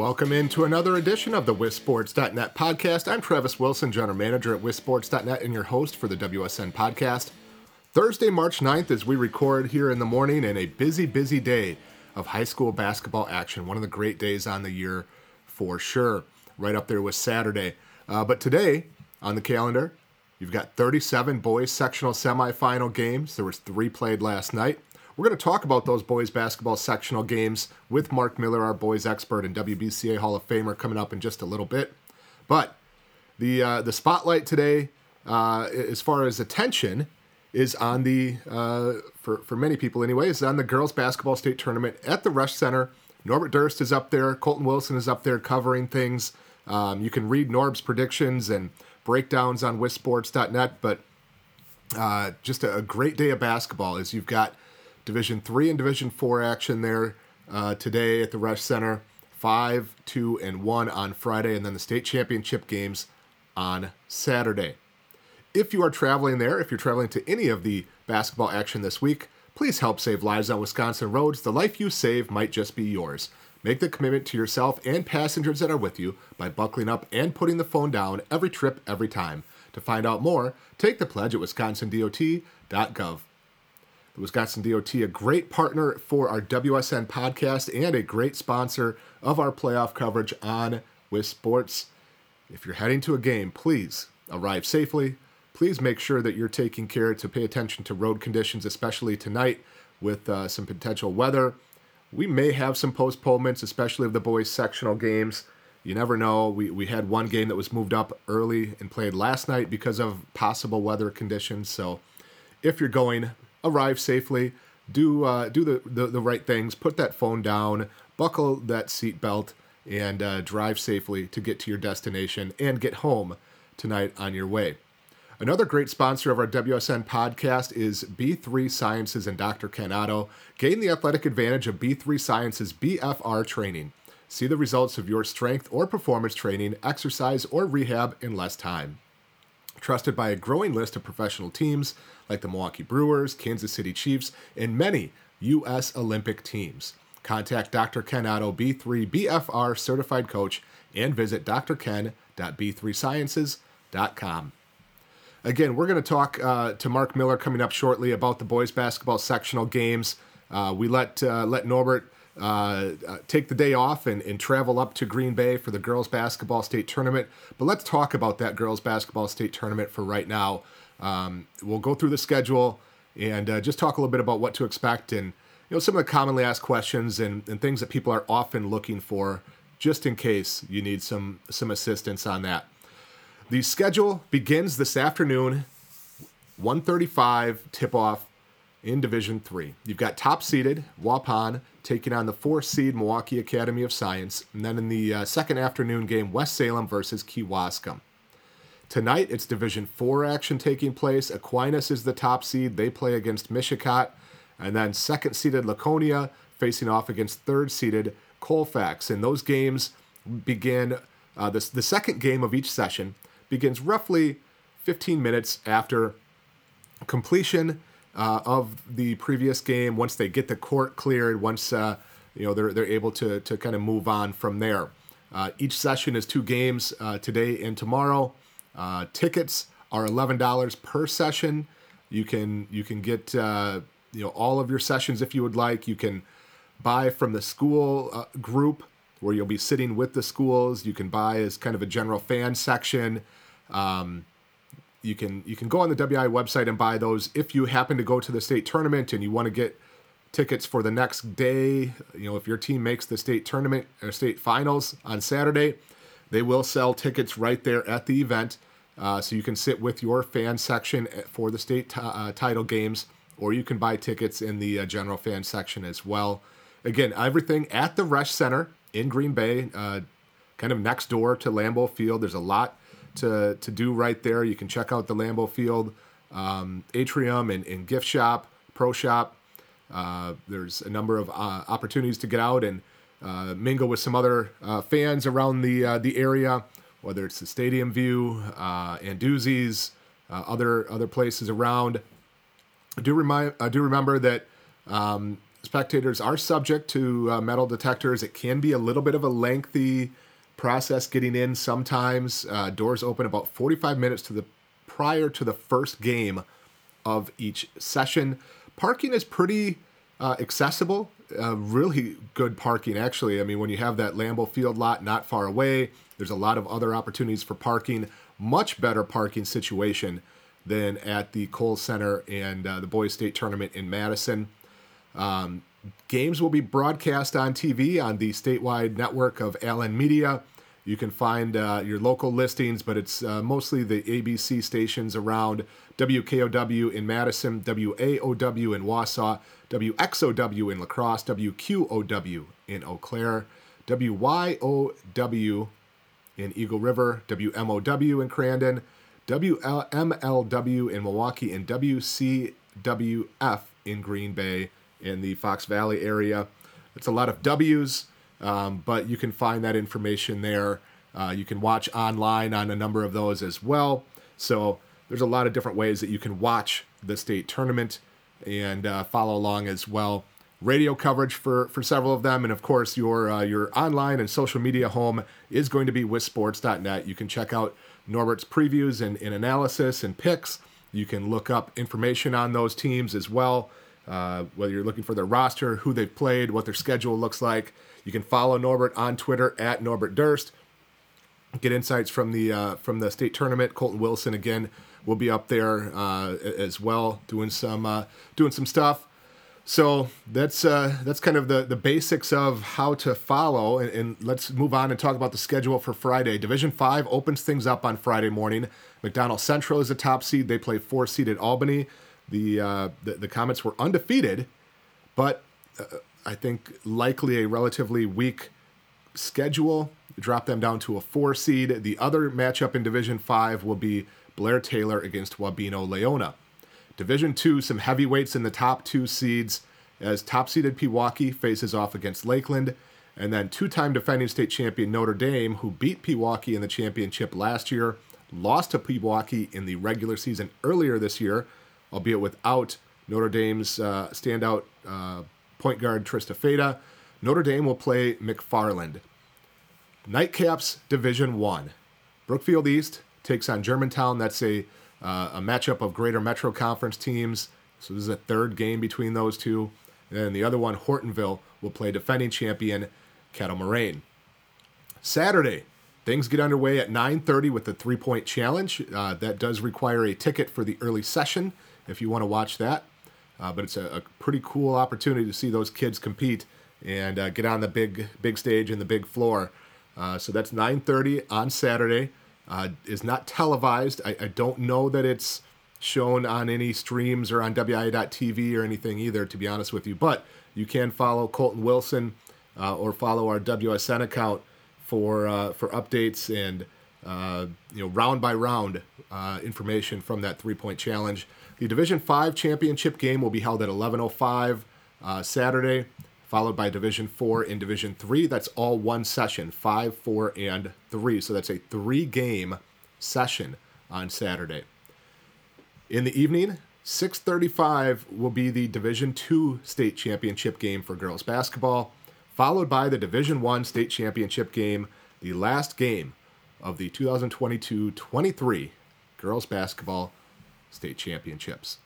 Welcome into another edition of the WisSports.net podcast. I'm Travis Wilson, General Manager at WisSports.net and your host for the WSN podcast. Thursday, March 9th, as we record here in the morning, and a busy, busy day of high school basketball action. One of the great days on the year for sure. Right up there with Saturday. Uh, but today on the calendar, you've got 37 boys sectional semifinal games. There was three played last night. We're going to talk about those boys basketball sectional games with Mark Miller, our boys expert and WBCA Hall of Famer, coming up in just a little bit. But the uh, the spotlight today, uh, as far as attention, is on the uh, for for many people anyway, is on the girls basketball state tournament at the Resch Center. Norbert Durst is up there. Colton Wilson is up there covering things. Um, you can read Norb's predictions and breakdowns on WisSports.net, but uh, just a, a, great day of basketball as you've got Division three and Division four action there uh, today at the Resch Center. Five, two, and one on Friday, and then the state championship games on Saturday. If you are traveling there, if you're traveling to any of the basketball action this week, please help save lives on Wisconsin roads. The life you save might just be yours. Make the commitment to yourself and passengers that are with you by buckling up and putting the phone down every trip, every time. To find out more, take the pledge at wisconsindot.gov. The Wisconsin DOT, a great partner for our WSN podcast and a great sponsor of our playoff coverage on WIS Sports. If you're heading to a game, please arrive safely. Please make sure that you're taking care to pay attention to road conditions, especially tonight with uh, some potential weather. We may have some postponements, especially of the boys' sectional games. You never know. We, we had one game that was moved up early and played last night because of possible weather conditions. So if you're going, arrive safely, do uh, do the, the, the right things, put that phone down, buckle that seatbelt, and uh, drive safely to get to your destination and get home tonight on your way. Another great sponsor of our WSN podcast is B3 Sciences and Dr. Otto. Gain the athletic advantage of B3 Sciences BFR training. See the results of your strength or performance training, exercise, or rehab in less time trusted by a growing list of professional teams like the Milwaukee Brewers, Kansas City Chiefs, and many U.S. Olympic teams. Contact Dr. Ken Otto, B3 BFR certified coach, and visit drken.b3sciences.com. Again, we're going to talk uh, to Mark Miller coming up shortly about the boys basketball sectional games. Uh, we let uh, let Norbert uh, uh, take the day off and, and travel up to Green Bay for the girls basketball state tournament. But let's talk about that girls basketball state tournament for right now. Um, we'll go through the schedule and uh, just talk a little bit about what to expect and you know some of the commonly asked questions and, and things that people are often looking for just in case you need some some assistance on that. The schedule begins this afternoon, 1:35 tip off in Division 3. You've got top seeded Waupun taking on the four seed Milwaukee Academy of Science. And then in the uh, second afternoon game, West Salem versus Kewaskum. Tonight, it's Division 4 action taking place. Aquinas is the top seed. They play against Mishicot. And then second seeded Laconia facing off against third seeded Colfax. And those games begin, uh, the, the second game of each session begins roughly 15 minutes after completion uh, of the previous game. Once they get the court cleared, once uh, you know they're they're able to to kind of move on from there. Uh, each session is two games uh, today and tomorrow. Uh, tickets are eleven dollars per session. You can you can get uh, you know all of your sessions if you would like. You can buy from the school group where you'll be sitting with the schools. You can buy as kind of a general fan section. Um, you can you can go on the WI website and buy those if you happen to go to the state tournament and you want to get tickets for the next day. You know, if your team makes the state tournament or state finals on Saturday, they will sell tickets right there at the event. Uh, so you can sit with your fan section for the state t- uh, title games, or you can buy tickets in the uh, general fan section as well. Again, everything at the Resch Center in Green Bay, uh, kind of next door to Lambeau Field. There's a lot to to do right there. You can check out the Lambeau Field um, atrium and, and, gift shop, pro shop. Uh, there's a number of uh, opportunities to get out and uh, mingle with some other uh, fans around the uh, the area, whether it's the Stadium View, uh, Anduzzi's, other other places around. I do remind I do remember that um, spectators are subject to metal detectors. It can be a little bit of a lengthy process getting in sometimes. Uh, doors open about 45 minutes to the prior to the first game of each session. Parking is pretty uh, accessible, uh, really good parking, actually. I mean, when you have that Lambeau Field lot not far away, there's a lot of other opportunities for parking. Much better parking situation than at the Kohl Center and uh, the Boys State Tournament in Madison. Um, games will be broadcast on TV on the statewide network of Allen Media. You can find uh, your local listings, but it's uh, mostly the ABC stations around WKOW in Madison, WAOW in Wausau, WXOW in La Crosse, WQOW in Eau Claire, WYOW in Eagle River, WMOW in Crandon, WMLW in Milwaukee, and WCWF in Green Bay in the Fox Valley area. It's a lot of W's, um, but you can find that information there. Uh, you can watch online on a number of those as well. So there's a lot of different ways that you can watch the state tournament and uh, follow along as well. Radio coverage for, for several of them, and of course your uh, your online and social media home is going to be wissports.net. You can check out Norbert's previews and, and analysis and picks. You can look up information on those teams as well, uh, whether you're looking for their roster, who they've played, what their schedule looks like. You can follow Norbert on Twitter at Norbert Durst. Get insights from the uh, from the state tournament. Colton Wilson again will be up there uh, as well, doing some uh, doing some stuff. So that's uh, that's kind of the the basics of how to follow, and, and, let's move on and talk about the schedule for Friday. Division Five opens things up on Friday morning. McDonell Central is a top seed. They play four seeded Albany. The, uh, the the Comets were undefeated, but uh, I think likely a relatively weak schedule. Drop them down to a four seed. The other matchup in Division Five will be Blair Taylor against Wabeno Laona. Division two, some heavyweights in the top two seeds as top seeded Pewaukee faces off against Lakeland, and then two time defending state champion Notre Dame, who beat Pewaukee in the championship last year, lost to Pewaukee in the regular season earlier this year, albeit without Notre Dame's uh, standout uh, point guard Trista Fayta. Notre Dame will play McFarland. Nightcaps Division One. Brookfield East takes on Germantown. That's a uh, a matchup of Greater Metro Conference teams. So this is a third game between those two. And the other one, Hortonville, will play defending champion Kettle Moraine. Saturday, things get underway at 9:30 with the three-point challenge. Uh, that does require a ticket for the early session if you want to watch that. Uh, but it's a, a, pretty cool opportunity to see those kids compete and uh, get on the big big stage and the big floor. Uh, so that's 9:30 on Saturday uh, is not televised. I, I, don't know that it's shown on any streams or on WIAA.tv or anything either, to be honest with you. But you can follow Colton Wilson uh, or follow our WSN account for uh, for updates and you know round by round information from that three point challenge. The Division Five championship game will be held at 11:05 uh, Saturday followed by Division 4 and Division 3. That's all one session, 5, 4, and 3. So that's a three game session on Saturday. In the evening, 6:35 will be the Division 2 state championship game for girls basketball, followed by the Division 1 state championship game, the last game of the 2022-23 girls basketball state championships.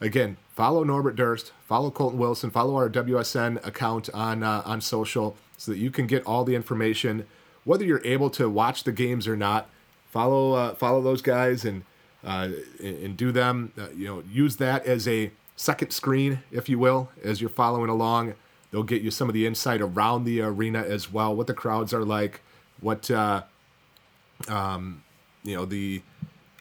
Again, follow Norbert Durst, follow Colton Wilson, follow our WSN account on uh, on social so that you can get all the information. Whether you're able to watch the games or not, follow uh, follow those guys and uh, and do them. Uh, you know, use that as a second screen, if you will, as you're following along. They'll get you some of the insight around the arena as well, what the crowds are like, what uh, um, you know the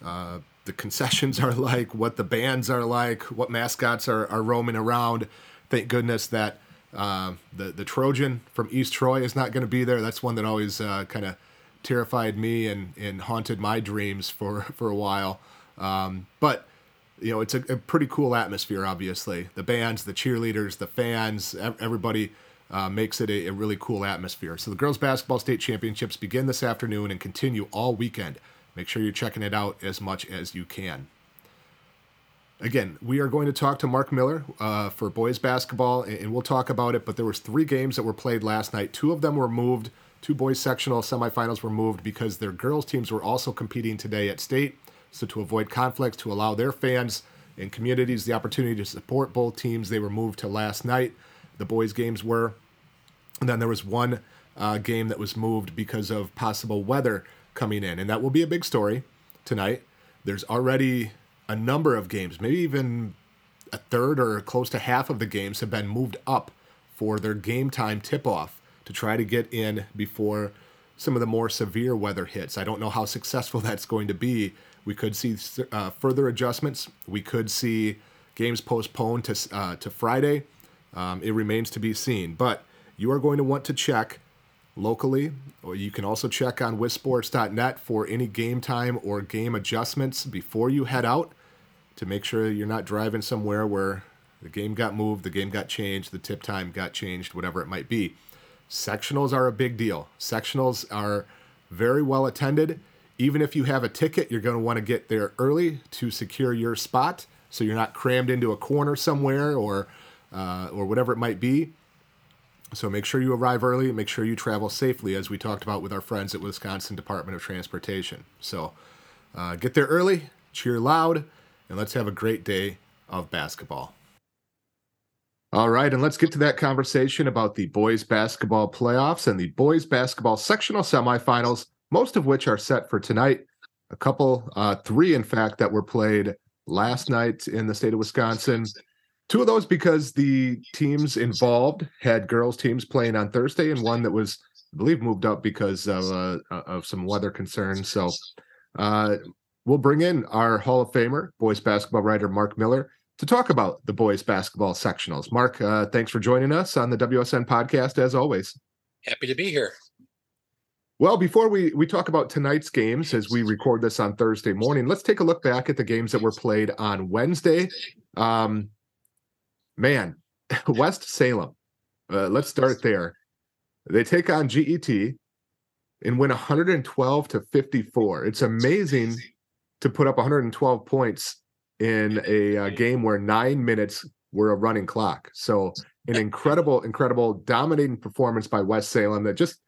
uh, the concessions are like, what the bands are like, what mascots are, are roaming around. Thank goodness that uh, the the Trojan from East Troy is not going to be there. That's one that always uh, kind of terrified me and, and haunted my dreams for for a while. Um, but you know, it's a, a, pretty cool atmosphere. Obviously, the bands, the cheerleaders, the fans, everybody uh, makes it a, a really cool atmosphere. So the girls basketball state championships begin this afternoon and continue all weekend. Make sure you're checking it out as much as you can. again, we are going to talk to Mark Miller uh, for boys basketball, and we'll talk about it. But there was three games that were played last night. Two of them were moved. Two boys sectional semifinals were moved because their girls teams were also competing today at state. So to avoid conflicts, to allow their fans and communities the opportunity to support both teams, they were moved to last night. The boys games were, and then there was one uh, game that was moved because of possible weather coming in, and that will be a big story tonight. There's already a number of games, maybe even a third or close to half of the games have been moved up for their game time tip off to try to get in before some of the more severe weather hits. I don't know how successful that's going to be. We could see uh, further adjustments. We could see games postponed to uh, to Friday. Um, it remains to be seen. But you are going to want to check locally, or you can also check on wissports.net for any game time or game adjustments before you head out to make sure you're not driving somewhere where the game got moved, the game got changed, the tip time got changed, whatever it might be. Sectionals are a big deal. Sectionals are very well attended. Even if you have a ticket, you're going to want to get there early to secure your spot so you're not crammed into a corner somewhere or uh, or whatever it might be. So make sure you arrive early. Make sure you travel safely, as we talked about with our friends at Wisconsin Department of Transportation. So uh, get there early, cheer loud, and let's have a great day of basketball. All right, and let's get to that conversation about the boys basketball playoffs and the boys basketball sectional semifinals, most of which are set for tonight. A couple, uh, three in fact, that were played last night in the state of Wisconsin. Two of those because the teams involved had girls teams playing on Thursday, and one that was, I believe, moved up because of uh, uh, of some weather concerns. So, uh, we'll bring in our Hall of Famer, boys basketball writer Mark Miller, to talk about the boys basketball sectionals. Mark, uh, thanks for joining us on the WSN podcast as always. Happy to be here. Well, before we we talk about tonight's games as we record this on Thursday morning, let's take a look back at the games that were played on Wednesday. Um, man, West Salem. Uh, let's start there. They take on GET and win 112 to 54. It's amazing to put up 112 points in a uh, game where nine minutes were a running clock. So, an incredible, incredible, dominating performance by West Salem that just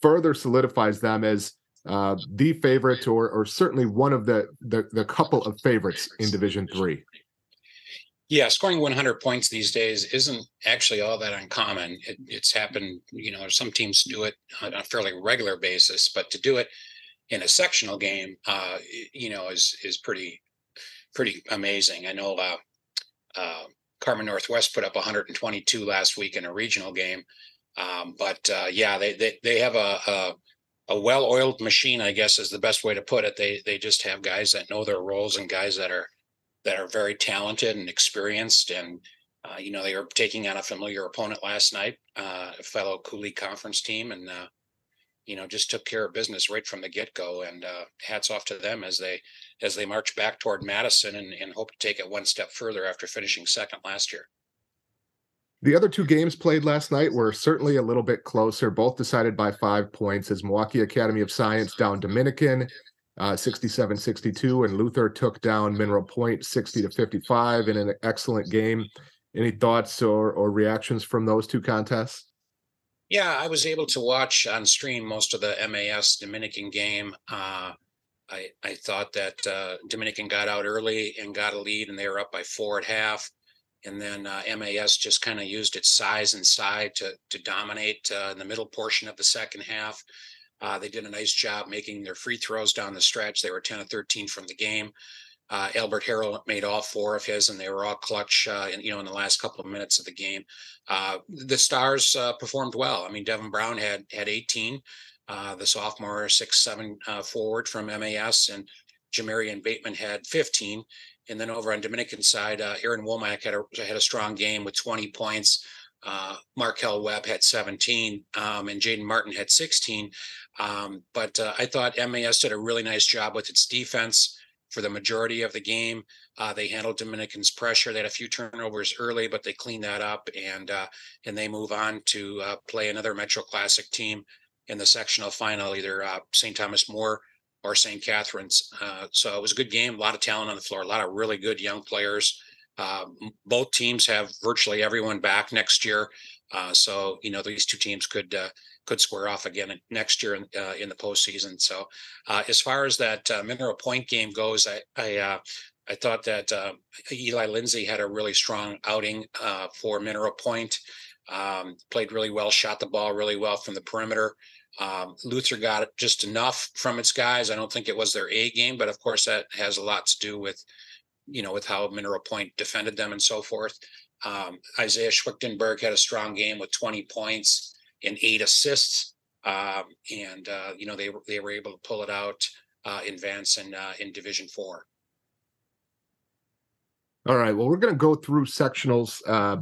further solidifies them as uh, the favorite, or or certainly one of the the, the couple of favorites in Division Three. Yeah, scoring 100 points these days isn't actually all that uncommon. It, it's happened, you know, some teams do it on a fairly regular basis, but to do it in a sectional game, uh, you know, is is pretty pretty amazing. I know uh, uh, Carmen Northwest put up 122 last week in a regional game, um, but uh, yeah, they they they have a, a a well-oiled machine, I guess, is the best way to put it. They they just have guys that know their roles and guys that are that are very talented and experienced. And, uh, you know, they were taking on a familiar opponent last night, uh, a fellow Coulee Conference team, and, uh, you know, just took care of business right from the get go. And uh, hats off to them as they as they march back toward Madison and, and hope to take it one step further after finishing second last year. The other two games played last night were certainly a little bit closer, both decided by five points as Milwaukee Academy of Science down Dominican uh, 67 62, and Luther took down Mineral Point 60 to 55 in an excellent game. Any thoughts or, or reactions from those two contests? Yeah, I was able to watch on stream most of the MAS Dominican game. Uh, I, I thought that uh, Dominican got out early and got a lead, and they were up by four at half. And then uh, MAS just kind of used its size and side to to dominate uh, in the middle portion of the second half. Uh, they did a nice job making their free throws down the stretch. They were 10 of 13 from the game. Uh, Albert Harrell made all four of his, and they were all clutch. Uh, in, you know, in the last couple of minutes of the game, uh, the Stars uh, performed well. I mean, Devin Brown had had 18. Uh, the sophomore six seven forward from MAS, and Jamarian Bateman had 15. And then over on Dominican side, Aaron Womack had a had a strong game with 20 points. Uh, Markel Webb had 17, um, and Jaden Martin had 16. Um, but uh, I thought MAS did a really nice job with its defense for the majority of the game. Uh, they handled Dominican's pressure. They had a few turnovers early, but they cleaned that up and uh, and they move on to uh, play another Metro Classic team in the sectional final, either uh, St. Thomas More or St. Catherine's. So it was a good game. A lot of talent on the floor. A lot of really good young players. Uh, both teams have virtually everyone back next year. Uh, so you know these two teams could uh, could square off again next year in, uh, in the postseason. So uh, as far as that uh, Mineral Point game goes, I I, I thought that Eli Lindsay had a really strong outing for Mineral Point. Um, played really well, shot the ball really well from the perimeter. Um, Luther got just enough from its guys. I don't think it was their A game, but of course that has a lot to do with, you know, with how Mineral Point defended them and so forth. Um, Isaiah Schwichtenberg had a strong game with 20 points and eight assists, um, and uh, you know they they were able to pull it out uh, in Vance and uh, in Division Four. All right. Well, we're going to go through sectionals uh,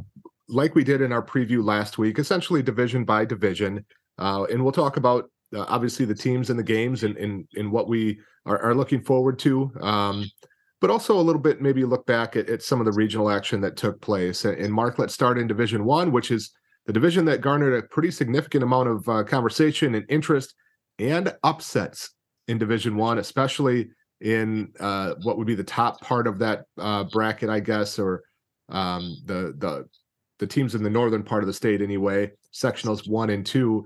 like we did in our preview last week, essentially division by division. Uh, and we'll talk about uh, obviously the teams and the games and and, and what we are, are looking forward to. Um, but also a little bit maybe look back at, at, some of the regional action that took place. And Mark, let's start in Division One, which is the division that garnered a pretty significant amount of uh, conversation and interest and upsets in Division One, especially in uh, what would be the top part of that uh, bracket, I guess, or um, the the the teams in the northern part of the state anyway, sectionals one and two.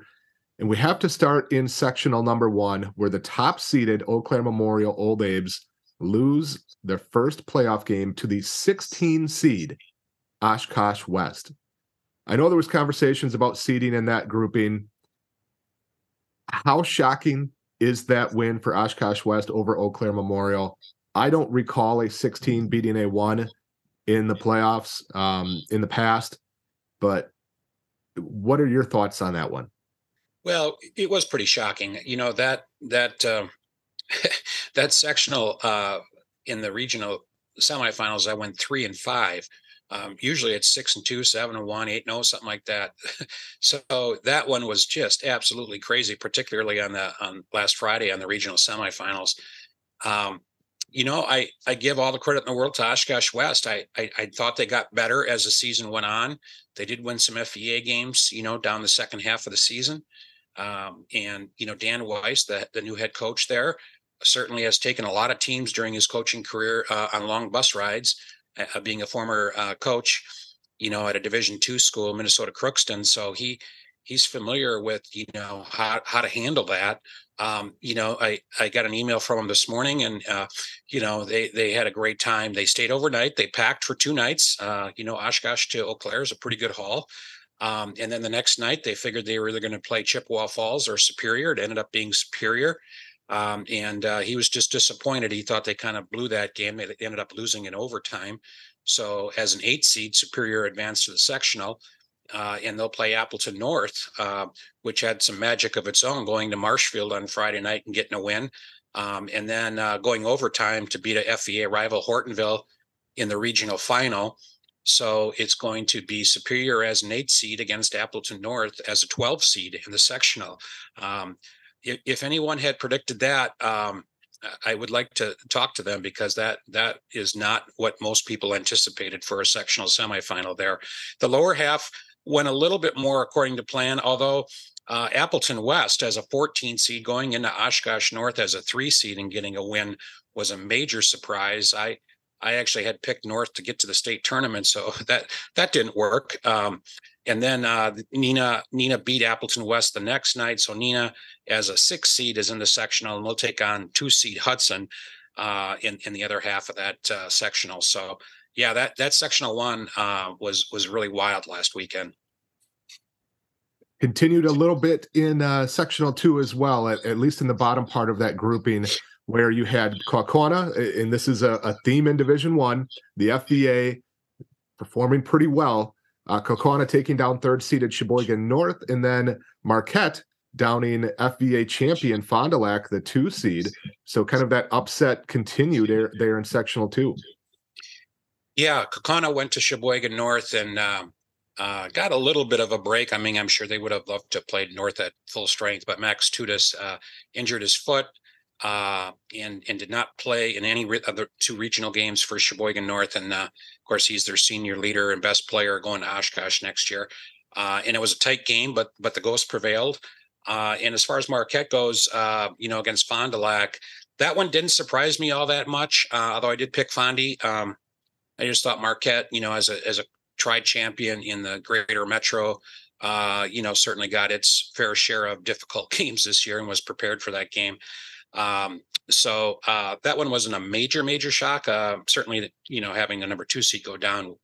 And we have to start in sectional number one, where the top seeded Eau Claire Memorial Old Abe's lose their first playoff game to the 16 seed Oshkosh West. I know there was conversations about seeding in that grouping. How shocking is that win for Oshkosh West over Eau Claire Memorial? I don't recall a 16 beating a one in the playoffs um, in the past, but what are your thoughts on that one? Well, it was pretty shocking. You know that that uh, that sectional uh, in the regional semifinals, I went three and five. Um, usually it's six and two, seven and one, eight and oh, something like that. so that one was just absolutely crazy, particularly on the on last Friday on the regional semifinals. Um, you know, I I give all the credit in the world to Oshkosh West. I, I, I thought they got better as the season went on. They did win some FVA games, you know, down the second half of the season. Um, and you know, Dan Weiss, the the new head coach there, certainly has taken a lot of teams during his coaching career uh, on long bus rides. Uh, being a former uh, coach, you know, at a Division two school, Minnesota Crookston, so he he's familiar with you know how how to handle that. Um, you know, I I got an email from him this morning, and uh, you know they they had a great time. They stayed overnight. They packed for two nights. Uh, you know, Oshkosh to Eau Claire is a pretty good haul. Um, and then the next night, they figured they were either going to play Chippewa Falls or Superior. It ended up being Superior. Um, and uh, he was just disappointed. He thought they kind of blew that game. They ended up losing in overtime. So, as an eight seed, Superior advanced to the sectional, uh, and they'll play Appleton North, uh, which had some magic of its own, going to Marshfield on Friday night and getting a win, um, and then uh, going overtime to beat a FVA rival Hortonville in the regional final. So it's going to be Superior as an eight seed against Appleton North as a 12 seed in the sectional. Um, if, anyone had predicted that, um, I would like to talk to them because that that is not what most people anticipated for a sectional semifinal. There, the lower half went a little bit more according to plan, although. Uh, Appleton West as a 14 seed going into Oshkosh North as a three seed and getting a win was a major surprise. I I actually had picked North to get to the state tournament, so that that didn't work. Um, and then uh, Nina Neenah beat Appleton West the next night. So Neenah as a six seed, is in the sectional, and we'll take on two seed Hudson uh, in in the other half of that uh, sectional. So yeah, that that sectional one uh, was was really wild last weekend. Continued a little bit in uh, sectional two as well, at, at least in the bottom part of that grouping where you had Kaukauna, and this is a, a theme in Division One, the FVA performing pretty well uh, Kaukauna taking down third seeded Sheboygan North, and then Marquette downing FVA champion Fond du Lac, the two seed. So kind of that upset continued there, there in sectional two. Yeah, Kaukauna went to Sheboygan North and uh, uh, got a little bit of a break. I mean, I'm sure they would have loved to play North at full strength, but Max Tudas uh, injured his foot uh, and and did not play in any re- other two regional games for Sheboygan North. And uh, of course, he's their senior leader and best player going to Oshkosh next year. Uh, and it was a tight game, but but the Ghost prevailed. Uh, and as far as Marquette goes, uh, you know, against Fond du Lac, that one didn't surprise me all that much, uh, although I did pick Fondy. Um, I just thought Marquette, you know, as a as a tried champion in the Greater Metro, you know, certainly got its fair share of difficult games this year and was prepared for that game. Um, so uh, that one wasn't a major, major shock. Uh, certainly, you know, having the number two seat go down,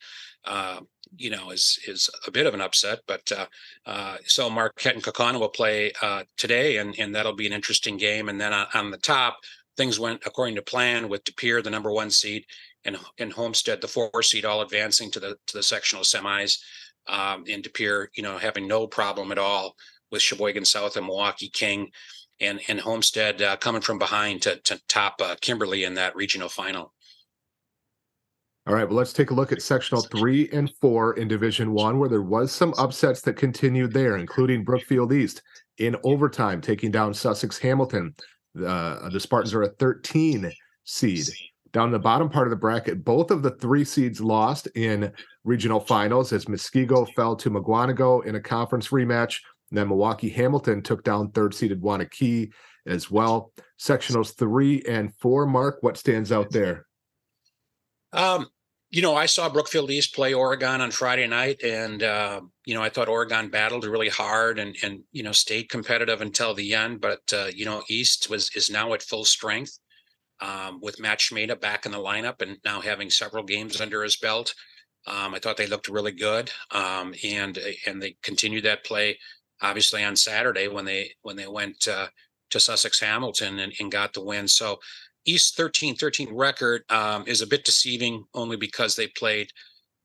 uh, you know, is is a bit of an upset. But uh, uh, so Marquette and Kaukauna will play uh, today, and and that'll be an interesting game. And then on, on, the top, things went according to plan with De Pere, the number one seed, and and Homestead, the four seed, all advancing to the to the sectional semis. Um, and De Pere, you know, having no problem at all with Sheboygan South and Milwaukee King and and Homestead uh, coming from behind to to top uh, Kimberly in that regional final. All right, well, let's take a look at sectional three and four in Division One, where there was some upsets that continued there, including Brookfield East in overtime, taking down Sussex Hamilton. Uh, the Spartans are a 13 seed. Down the bottom part of the bracket, both of the three seeds lost in regional finals as Muskego fell to Mukwonago in a conference rematch. And then Milwaukee Hamilton took down third seeded Waunakee as well. Sectionals three and four. Mark, what stands out there? Um, you know, I saw Brookfield East play Oregon on Friday night, and uh, you know, I thought Oregon battled really hard and and you know stayed competitive until the end. But uh, you know, East was is now at full strength um, with Matt Schmeda back in the lineup and now having several games under his belt. Um, I thought they looked really good, um, and and they continued that play obviously on Saturday when they when they went uh, to Sussex Hamilton and, and, got the win. So East 13 13 record um, is a bit deceiving only because they played,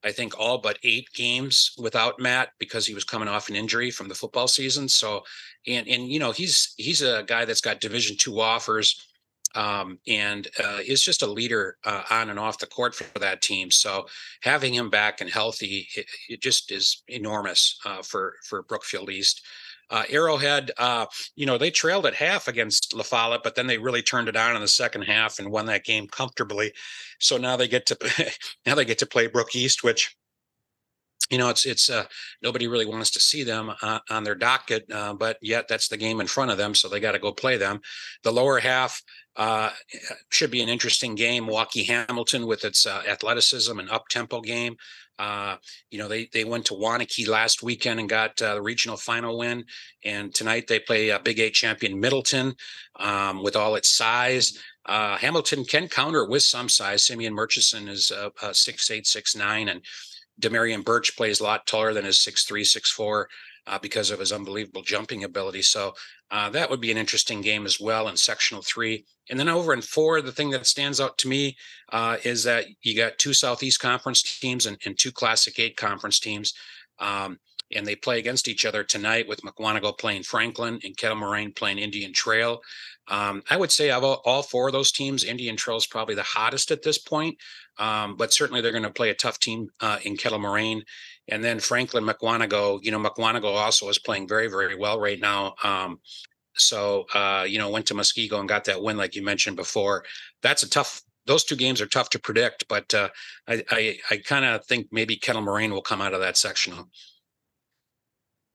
I think, all but eight games without Matt because he was coming off an injury from the football season. So and and you know he's he's a guy that's got Division two offers um, and uh, is just a leader uh, on and off the court for, that team. So having him back and healthy, it, it just is enormous uh, for for Brookfield East. Uh, Arrowhead, uh, you know, they trailed at half against La Follette, but then they really turned it on in the second half and won that game comfortably. So now they get to now they get to play Brook East, which you know, it's it's uh, nobody really wants to see them uh, on their docket, uh, but yet that's the game in front of them, so they got to go play them. The lower half uh, should be an interesting game. Milwaukee Hamilton with its uh, athleticism and up tempo game. Uh, you know, they they went to Waunakee last weekend and got the regional final win, and tonight they play Big Eight champion Middleton um, with all its size. Hamilton can counter with some size. Simeon Murchison is six eight six nine and Demarion Birch plays a lot taller than his 6'3, 6'4 uh, because of his unbelievable jumping ability. So uh, that would be an interesting game as well in sectional three. And then over in four, the thing that stands out to me uh, is that you got two Southeast Conference teams and, and two Classic Eight Conference teams. Um, and they play against each other tonight with Mukwonago playing Franklin and Kettle Moraine playing Indian Trail. Um, I would say of all, all, four of those teams, Indian Trail is probably the hottest at this point, um, but certainly they're going to play a tough team uh, in Kettle Moraine. And then Franklin Mukwonago, you know, Mukwonago also is playing very, very well right now. Um, so, uh, you know, went to Muskego and got that win, like you mentioned before. That's a tough. Those two games are tough to predict, but uh, I, I, I kind of think maybe Kettle Moraine will come out of that sectional.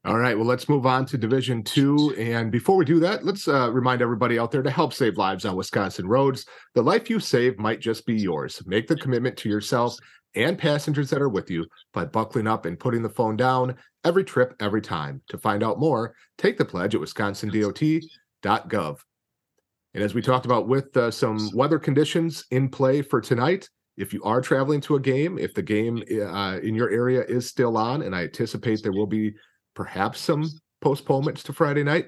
All right, well, let's move on to Division Two. And before we do that, let's uh, remind everybody out there to help save lives on Wisconsin roads. The life you save might just be yours. Make the commitment to yourself and passengers that are with you by buckling up and putting the phone down every trip, every time. To find out more, take the pledge at wisconsindot.gov. And as we talked about with uh, some weather conditions in play for tonight, if you are traveling to a game, if the game uh, in your area is still on, and I anticipate there will be perhaps some postponements to Friday night.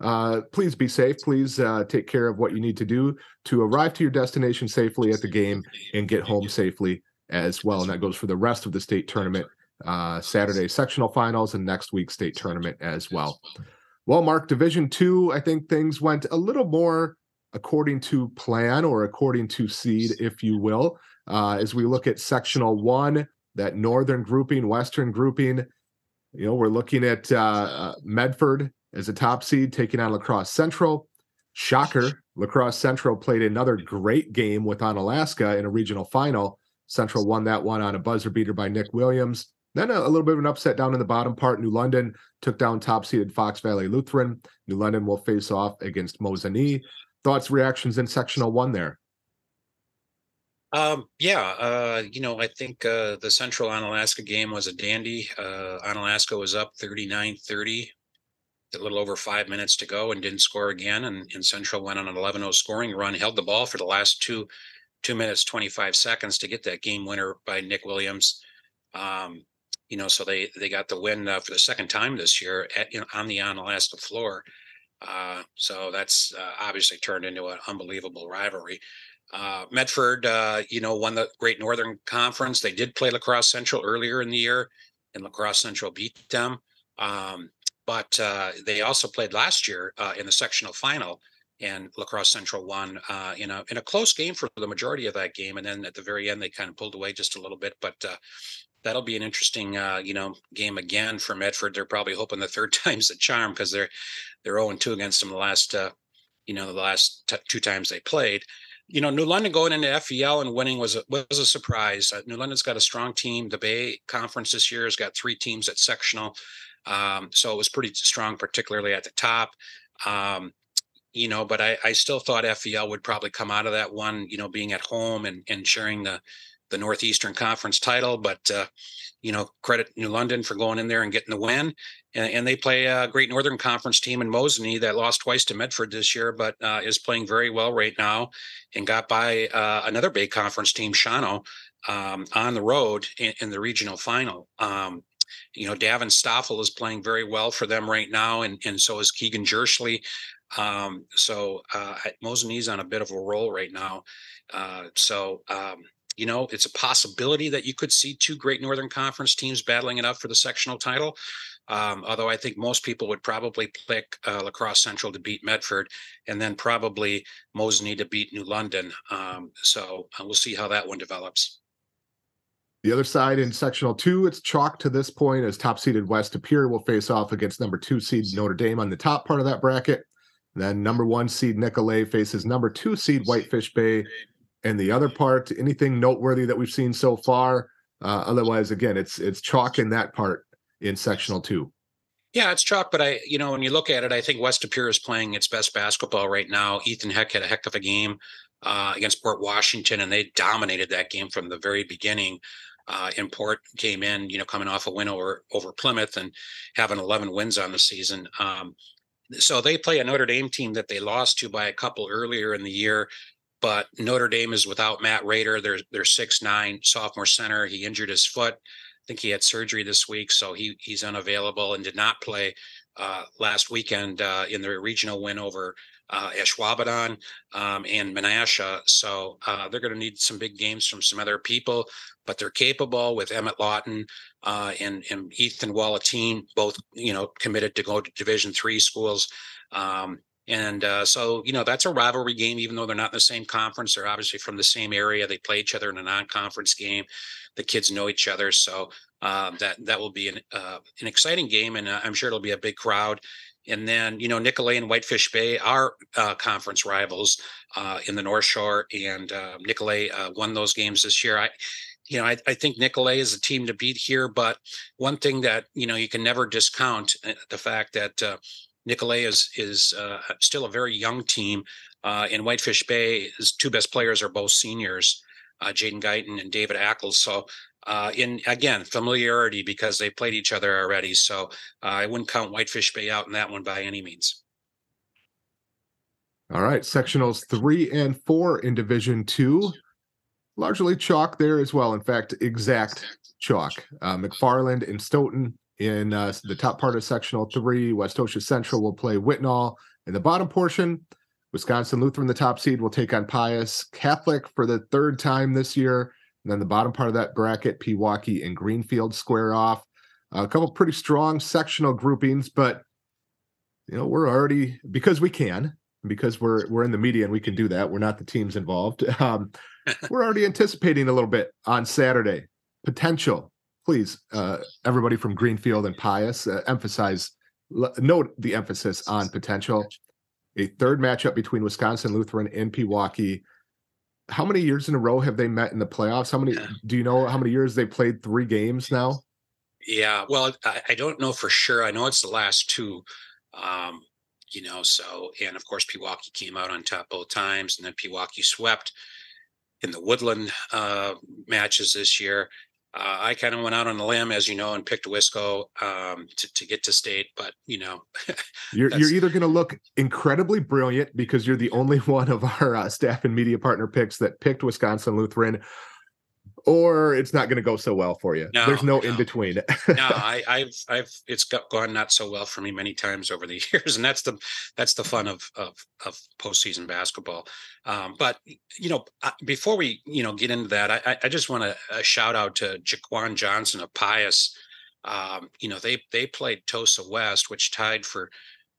Uh, please be safe. Please uh, take care of what you need to do to arrive to your destination safely at the game and get home safely as well. And that goes for the rest of the state tournament, uh, Saturday sectional finals, and next week's state tournament as well. Well, Mark, Division Two, I think things went a little more according to plan or according to seed, if you will. Uh, as we look at sectional one, that northern grouping, western grouping, you know, we're looking at uh, uh, Medford as a top seed taking on La Crosse Central. Shocker, La Crosse Central played another great game with Onalaska in a regional final. Central won that one on a buzzer beater by Nick Williams. Then a, a, little bit of an upset down in the bottom part. New London took down top seeded Fox Valley Lutheran. New London will face off against Mosinee. thoughts, reactions in sectional one there? Um, yeah, uh, you know, I think uh, the Central Onalaska game was a dandy. Uh, Onalaska was up 39 30, a little over five minutes to go, and didn't score again. And, and Central went on an 11 0 scoring run, held the ball for the last two two minutes 25 seconds to get that game winner by Nick Williams. Um, you know, so they they got the win uh, for the second time this year at, you know, on the Onalaska floor. Uh, so that's uh, obviously turned into an unbelievable rivalry. Uh, Medford, uh, you know, won the Great Northern Conference. They did play La Crosse Central earlier in the year, and La Crosse Central beat them. Um, but uh, they also played last year uh, in the sectional final, and La Crosse Central won uh, in a in a close game for the majority of that game. And then at the very end, they kind of pulled away just a little bit. But uh, that'll be an interesting, you know, game again for Medford. They're probably hoping the third time's the charm because they're they're 0 2 against them the last, you know, the last t- two times they played you know, New London going into FVL and winning was a, was a surprise. Uh, New London's got a strong team. The Bay Conference this year has got three teams at sectional, um, so it was pretty strong, particularly at the top. Um, you know, but I, I still thought FVL would probably come out of that one, you know, being at home and, and sharing the the Northeastern Conference title. But uh, you know, credit New London for going in there and getting the win. And, and, they play a Great Northern Conference team in Mosinee that lost twice to Medford this year, but uh, is playing very well right now, and got by uh, another Bay Conference team, Shawano, um, on the road in, in the regional final. Um, you know, Davin Stoffel is playing very well for them right now, and and so is Keegan Jersley. Um, so uh, Mosinee's on a bit of a roll right now. Uh, so um, you know, it's a possibility that you could see two great Northern Conference teams battling it out for the sectional title. Um, although I think most people would probably pick uh, La Crosse Central to beat Medford, and then probably Mosinee to beat New London. Um, so uh, we'll see how that one develops. The other side in sectional two, it's chalk to this point as top seeded West De Pere will face off against number two seed Notre Dame on the top part of that bracket. Then number one seed Nicolet faces number two seed Whitefish Bay and the other part anything noteworthy that we've seen so far uh, otherwise again it's it's chalk in that part in sectional two yeah it's chalk but i you know when you look at it i think west De Pere is playing its best basketball right now ethan heck had a heck of a game uh, against port washington and they dominated that game from the very beginning uh, Port came in, you know, coming off a win over over Plymouth and having 11 wins on the season. Um, so they play a Notre Dame team that they lost to by a couple earlier in the year but Notre Dame is without Matt Rader. They're six nine sophomore center. He injured his foot. I think he had surgery this week, so he he's unavailable and did not play uh, last weekend uh, in the regional win over uh, um, and Menasha. So uh, they're going to need some big games from some other people, but they're capable with Emmett Lawton uh, and, and Ethan Wallatine, both you know committed to go to Division three schools. Um, and uh, so, you know, that's a rivalry game, even though they're not in the same conference. They're obviously from the same area. They play each other in a non-conference game. The kids know each other, so uh, that that will be an uh, an exciting game, and uh, I'm sure it'll be a big crowd. And then, you know, Nicolet and Whitefish Bay are uh, conference rivals uh, in the North Shore, and Nicolet won those games this year. I, you know, I, I, think Nicolet is a team to beat here, but one thing that you know you can never discount the fact that Nicolet is is uh, still a very young team. Uh, in Whitefish Bay, his two best players are both seniors, uh, Jaden Guyton and David Ackles. So, uh, in again familiarity because they played each other already. So, uh, I wouldn't count Whitefish Bay out in that one by any means. All right, sectionals three and four in Division Two, largely chalk there as well. In fact, exact chalk. Uh, McFarland and Stoughton in uh, the top part of sectional three. Westosha Central will play Whitnall in the bottom portion. Wisconsin Lutheran, the top seed, will take on Pius Catholic for the third time this year. And then the bottom part of that bracket, Pewaukee and Greenfield square off. Uh, a couple pretty strong sectional groupings, but you know we're already because we can because we're we're in the media and we can do that. We're not the teams involved. Um, we're already anticipating a little bit on Saturday potential please, uh, everybody from Greenfield and Pius, uh, emphasize, note the emphasis on potential. A third matchup between Wisconsin Lutheran and Pewaukee. How many years in a row have they met in the playoffs? How many? Do you know how many years they played three games now? Yeah, well, I, I don't know for sure. I know it's the last two. Um, you know, so and of course Pewaukee came out on top both times, and then Pewaukee swept in the Woodland uh, matches this year. Uh, I kind of went out on a limb, as you know, and picked Wisco um, to, to get to state. But you know, you're you're either going to look incredibly brilliant because you're the only one of our uh, staff and media partner picks that picked Wisconsin Lutheran, or it's not going to go so well for you. No, There's no, no. in between. no, I, have I've it's gone not so well for me many times over the years, and that's the that's the fun of of of postseason basketball. Um, but you know, before we you know get into that, I I just want to uh, shout out to Jaquan Johnson of Pius. Um, you know, they they played Tosa West, which tied for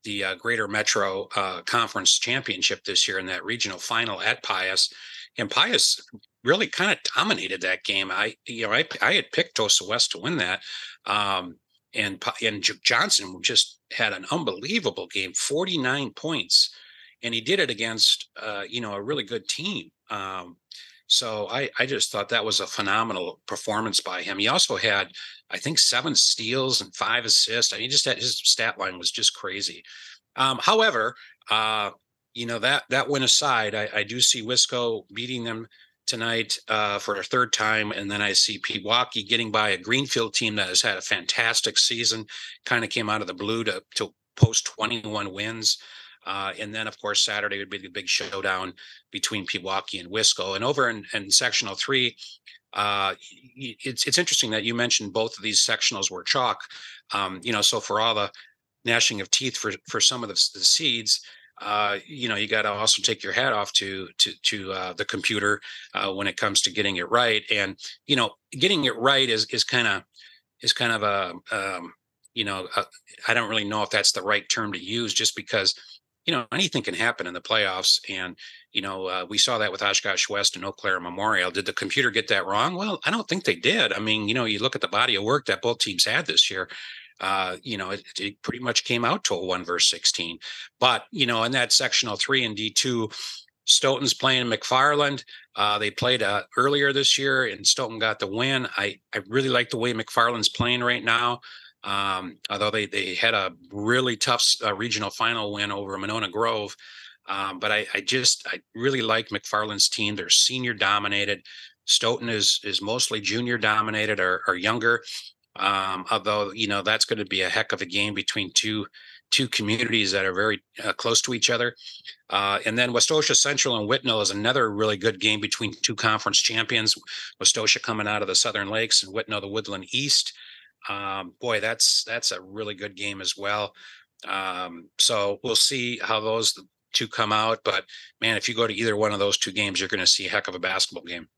the uh, Greater Metro uh, Conference Championship this year in that regional final at Pius. And Pius really kind of dominated that game. I, you know, I, I had picked Tosa West to win that. Um, and, and Johnson just had an unbelievable game, 49 points. And he did it against, uh, you know, a really good team. Um, so I, I just thought that was a phenomenal performance by him. He also had, I think, seven steals and five assists. I mean, just his stat line was just crazy. Um, however, uh, you know that that went aside. I, I do see Wisco beating them tonight uh, for a third time, and then I see Pewaukee getting by a Greenfield team that has had a fantastic season. Kind of came out of the blue to to post 21 wins. Uh, and then, of course, Saturday would be the big showdown between Pewaukee and Wisco. And over in, in sectional three, uh, it's it's interesting that you mentioned both of these sectionals were chalk. Um, you know, so for all the gnashing of teeth for for some of the, the seeds, uh, you know, you got to also take your hat off to to to uh, the computer uh, when it comes to getting it right. And you know, getting it right is is kind of is kind of a um, you know I don't really know if that's the right term to use, just because you know anything can happen in the playoffs. And you know, uh, we saw that with Oshkosh West and Eau Claire Memorial. Did the computer get that wrong? Well, I don't think they did. I mean, you know, you look at the body of work that both teams had this year uh, you know, it, it, pretty much came out to a one verse 16. But, you know, in that sectional three and D2, Stoughton's playing McFarland. Uh, they played uh, earlier this year and Stoughton got the win. I, I really like the way McFarland's playing right now. Um, although they, they had a really tough uh, regional final win over Monona Grove. Um, but I, I just I really like McFarland's team. They're senior dominated. Stoughton is is mostly junior dominated or, or younger. Um, although you know that's going to be a heck of a game between two two communities that are very uh, close to each other. Uh, and then Westosha Central and Whitnall is another really good game between two conference champions. Westosha coming out of the Southern Lakes and Whitnall the Woodland East. Um, boy, that's that's a really good game as well. Um, so we'll see how those two come out. But man, if you go to either one of those two games, you're going to see a heck of a basketball game.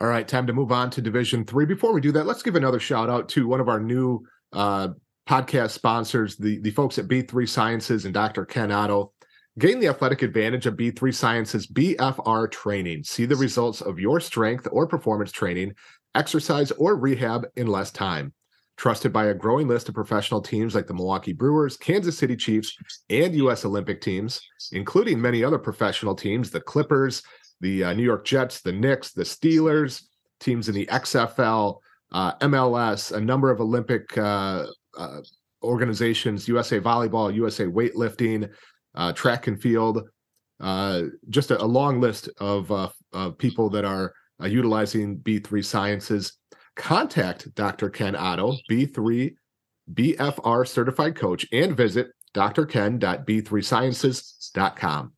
All right, time to move on to Division Three. Before we do that, let's give another shout out to one of our new uh, podcast sponsors, the the folks at B3 Sciences and Dr. Ken Otto. Gain the athletic advantage of B3 Sciences BFR training. See the results of your strength or performance training, exercise, or rehab in less time. Trusted by a growing list of professional teams like the Milwaukee Brewers, Kansas City Chiefs, and U.S. Olympic teams, including many other professional teams, the Clippers, the uh, New York Jets, the Knicks, the Steelers, teams in the XFL, uh, MLS, a number of Olympic uh, uh, organizations, USA Volleyball, USA Weightlifting, uh, track and field, uh, just a, a, long list of, of people that are utilizing B3 Sciences. Contact Dr. Ken Otto, B3 BFR certified coach, and visit drken.b3sciences.com.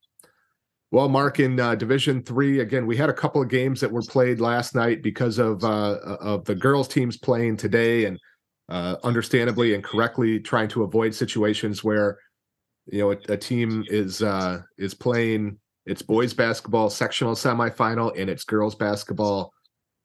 Well, Mark, in uh, Division Three, again, we had a couple of games that were played last night because of uh, of the girls' teams playing today, and uh, understandably and correctly trying to avoid situations where you know a, a team is uh, is playing its boys basketball sectional semifinal and its girls basketball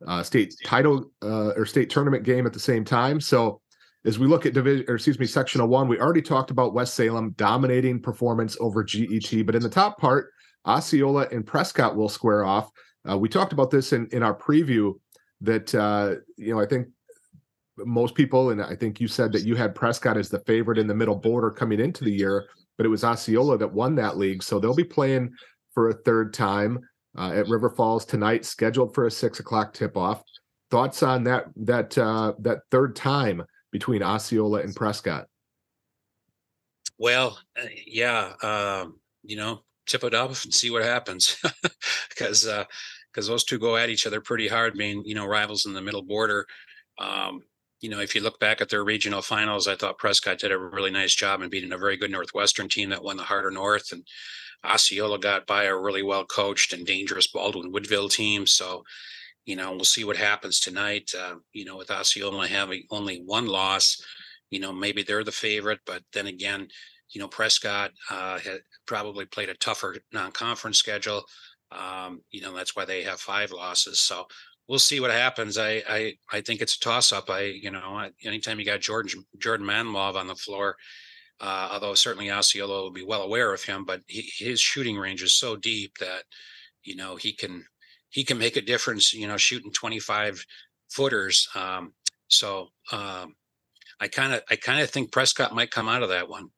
uh, state title uh, or state tournament game at the same time. So as we look at division or excuse me sectional one, we already talked about West Salem dominating performance over GET, but in the top part Osceola and Prescott will square off. Uh, we talked about this in, in our preview that, uh, you know, I think most people, and I think you said that you had Prescott as the favorite in the middle border coming into the year, but it was Osceola that won that league. So they'll be playing for a third time uh, at River Falls tonight, scheduled for a six o'clock tip off. Thoughts on that that uh, that third time between Osceola and Prescott? Well, uh, yeah, um, you know, tip it up and see what happens, because uh, because those two go at each other pretty hard, being you know rivals in the middle border. Um, you know, if you look back at their regional finals, I thought Prescott did a really nice job in beating a very good Northwestern team that won the Heart O'North, and Osceola got by a really well coached and dangerous Baldwin Woodville team. So, you know, we'll see what happens tonight. Uh, you know, with Osceola having only one loss, you know, maybe they're the favorite, but then again, you know, Prescott uh, had probably played a tougher non-conference schedule. Um, you know, that's why they have five losses. So we'll see what happens. I I I think it's a toss-up. I you know, anytime you got Jordan Jordan Manlove on the floor, uh, although certainly Osceola will be well aware of him, but he, his shooting range is so deep that you know he can he can make a difference. You know, shooting 25 footers. Um, so um, I kind of I kind of think Prescott might come out of that one.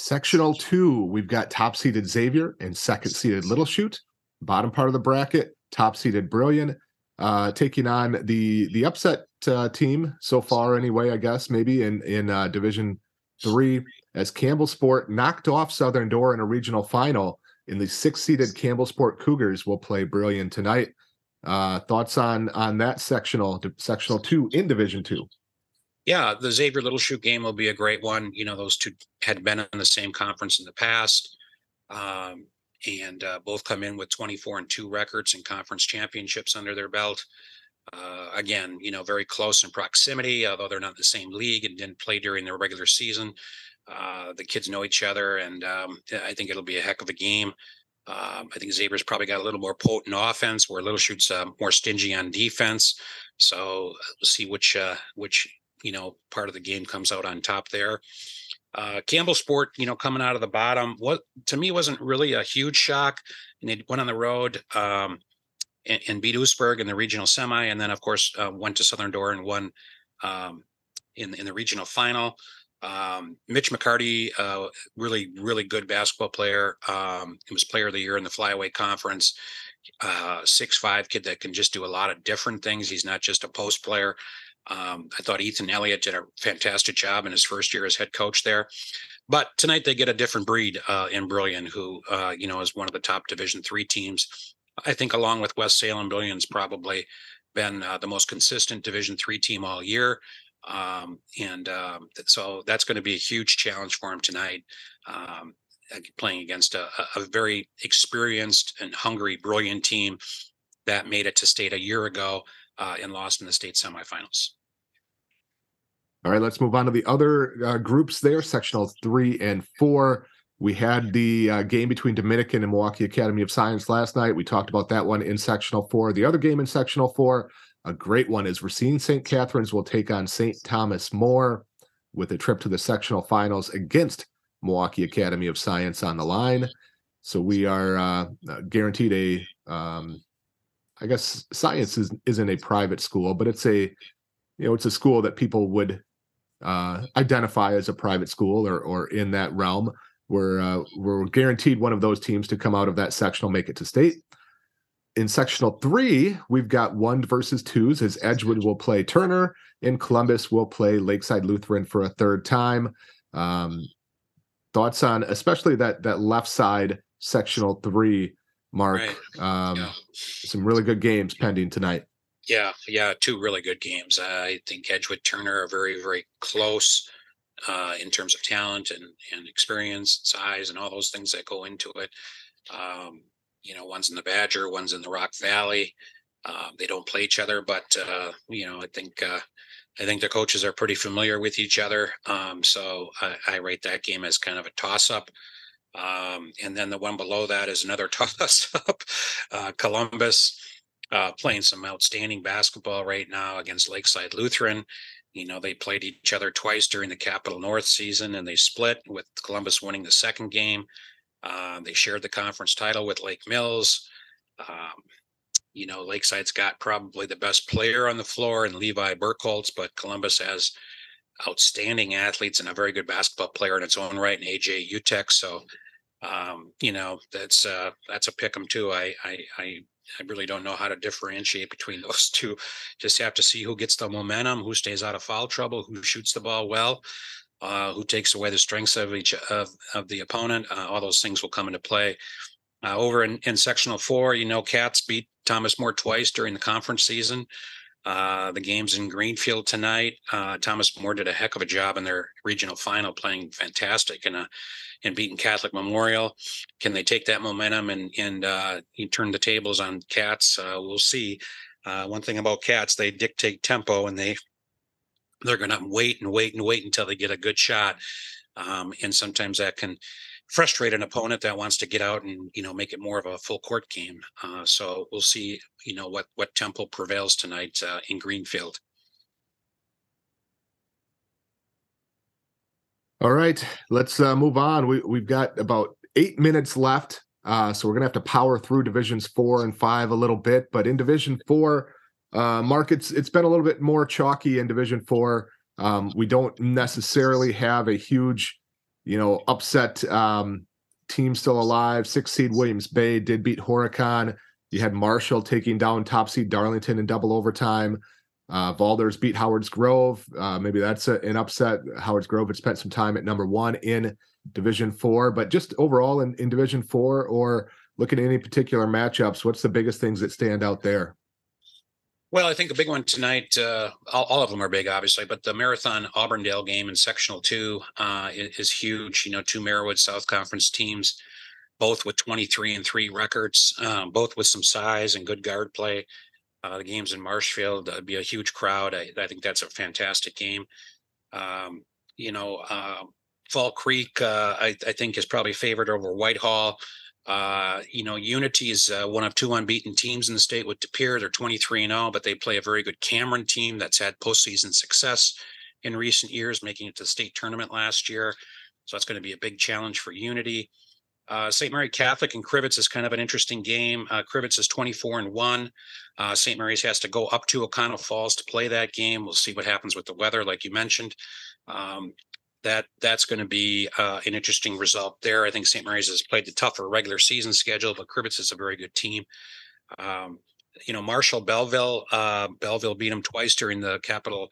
Sectional two, we've got top seeded Xavier and second seeded Little Chute. Bottom part of the bracket, top seeded Brillion, uh, taking on the the upset uh, team so far, anyway. I guess maybe in in uh, Division three, as Campbell Sport knocked off Southern Door in a regional final. In the six seeded Campbell Sport Cougars will play Brillion tonight. Uh, thoughts on on that sectional sectional two in Division two? Yeah, the Xavier Little Chute game will be a great one. You know, those two had been in the same conference in the past, um, and uh, both come in with 24 and two records and conference championships under their belt. Uh, again, you know, very close in proximity, although they're not in the same league and didn't play during their regular season. Uh, the kids know each other, and um, I think it'll be a heck of a game. Um, I think Xavier's probably got a little more potent offense, where Little Chute's uh, more stingy on defense. So we'll see which uh, which you know part of the game comes out on top there. Uh, Campbell Sport, you know, coming out of the bottom, what to me wasn't really a huge shock. And they went on the road um, and, and, beat Oostburg in the regional semi, and then of course uh, went to Southern Door and won um, in in the regional final. Um, Mitch McCarty, uh, really really good basketball player. Um, he was Player of the Year in the Flyway Conference. Uh, six five kid that can just do a lot of different things. He's not just a post player. Um, I thought Ethan Elliott did a fantastic job in his first year as head coach there. But tonight they get a different breed uh, in Brillion, who uh, you know is one of the top Division three teams. I think along with West Salem, Brillion's probably been uh, the most consistent Division three team all year. Um, and um, so that's going to be a huge challenge for him tonight, um, playing against a, a, very experienced and hungry, Brillion team that made it to state a year ago uh, and lost in the state semifinals. All right, let's move on to the other uh, groups there, sectional three and four. We had the uh, game between Dominican and Milwaukee Academy of Science last night. We talked about that one in sectional four. The other game in sectional four, a great one, is Racine St. Catherine's will take on St. Thomas More with a trip to the sectional finals against Milwaukee Academy of Science on the line. So we are uh, guaranteed a um, I guess science is isn't a private school, but it's a you know it's a school that people would uh, identify as a private school or or in that realm. We're uh, we're guaranteed one of those teams to come out of that sectional make it to state. In sectional three, we've got one versus twos as Edgewood will play Turner and Columbus will play Lakeside Lutheran for a third time. Um, thoughts on especially that that left side sectional three Mark. Right. Um, yeah. Some really good games pending tonight. Yeah, yeah, two really good games. I think Edgewood Turner are very, very close uh, in terms of talent and, and experience, size, and all those things that go into it. Um, you know, one's in the Badger, one's in the Rock Valley. Um, they don't play each other, but uh, you know, I think uh, I think the coaches are pretty familiar with each other. Um, so I, I, rate that game as kind of a toss-up. Um, and then the one below that is another toss up. Uh, Columbus uh, playing some outstanding basketball right now against Lakeside Lutheran. You know, they played each other twice during the Capital North season and they split with Columbus winning the second game. Uh, they shared the conference title with Lake Mills. Um, you know, Lakeside's got probably the best player on the floor and Levi Burkholz, but Columbus has outstanding athletes and a very good basketball player in its own right, and AJ Utek. So, um, you know, that's uh, that's a pick 'em too. I, I I I really don't know how to differentiate between those two. Just have to see who gets the momentum, who stays out of foul trouble, who shoots the ball well, uh, who takes away the strengths of each of, of the opponent. Uh, all those things will come into play. Uh, over in, in sectional four, you know, Cats beat Thomas More twice during the conference season. Uh, the game's in Greenfield tonight. Uh, Thomas More did a heck of a job in their regional final, playing fantastic and and beating Catholic Memorial. Can they take that momentum and and uh, turn the tables on Cats? Uh, we'll see. Uh, one thing about Cats, they dictate tempo and they they're going to wait and wait and wait until they get a good shot. Um, and sometimes that can frustrate an opponent that wants to get out and you know make it more of a full court game. Uh, so we'll see you know what what tempo prevails tonight uh, in Greenfield. All right, let's uh, move on. We we've got about eight minutes left, uh, so we're gonna have to power through divisions four and five a little bit. But in Division four, uh, Mark, it's it's been a little bit more chalky in Division four. Um, we don't necessarily have a huge you know, upset um, team still alive. Six seed Williams Bay did beat Horicon. You had Marshall taking down top seed Darlington in double overtime. Uh, Valders beat Howard's Grove. Uh, maybe that's a, an upset. Howard's Grove had spent some time at number one in Division Four, but just overall in, in Division Four, or looking at any particular matchups, what's the biggest things that stand out there? Well, I think a big one tonight. Uh, all, all, of them are big, obviously, but the Marathon Auburndale game in Sectional Two uh, is, huge. You know, two Marawood South Conference teams, both with 23 and three records, um, both with some size and good guard play. Uh, the games in Marshfield uh, be a huge crowd. I, I, think that's a fantastic game. Um, you know, uh, Fall Creek, uh, I, I, think, is probably favored over Whitehall. Uh, you know, Unity is uh, one of two unbeaten teams in the state with De Pere. They're 23 and 0, but they play a very good Cameron team that's had postseason success in recent years, making it to the state tournament last year. So that's going to be a big challenge for Unity. Uh, St. Mary Catholic and Crivitz is kind of an interesting game. Uh, is 24 and 1. Uh, St. Mary's has to go up to Oconto Falls to play that game. We'll see what happens with the weather, like you mentioned. Um, that that's going to be uh, an interesting result there. I think St. Mary's has played the tougher regular season schedule, but Crivitz is a very good team. Um, you know, Marshall Belleville, uh, Belleville beat them twice during the Capital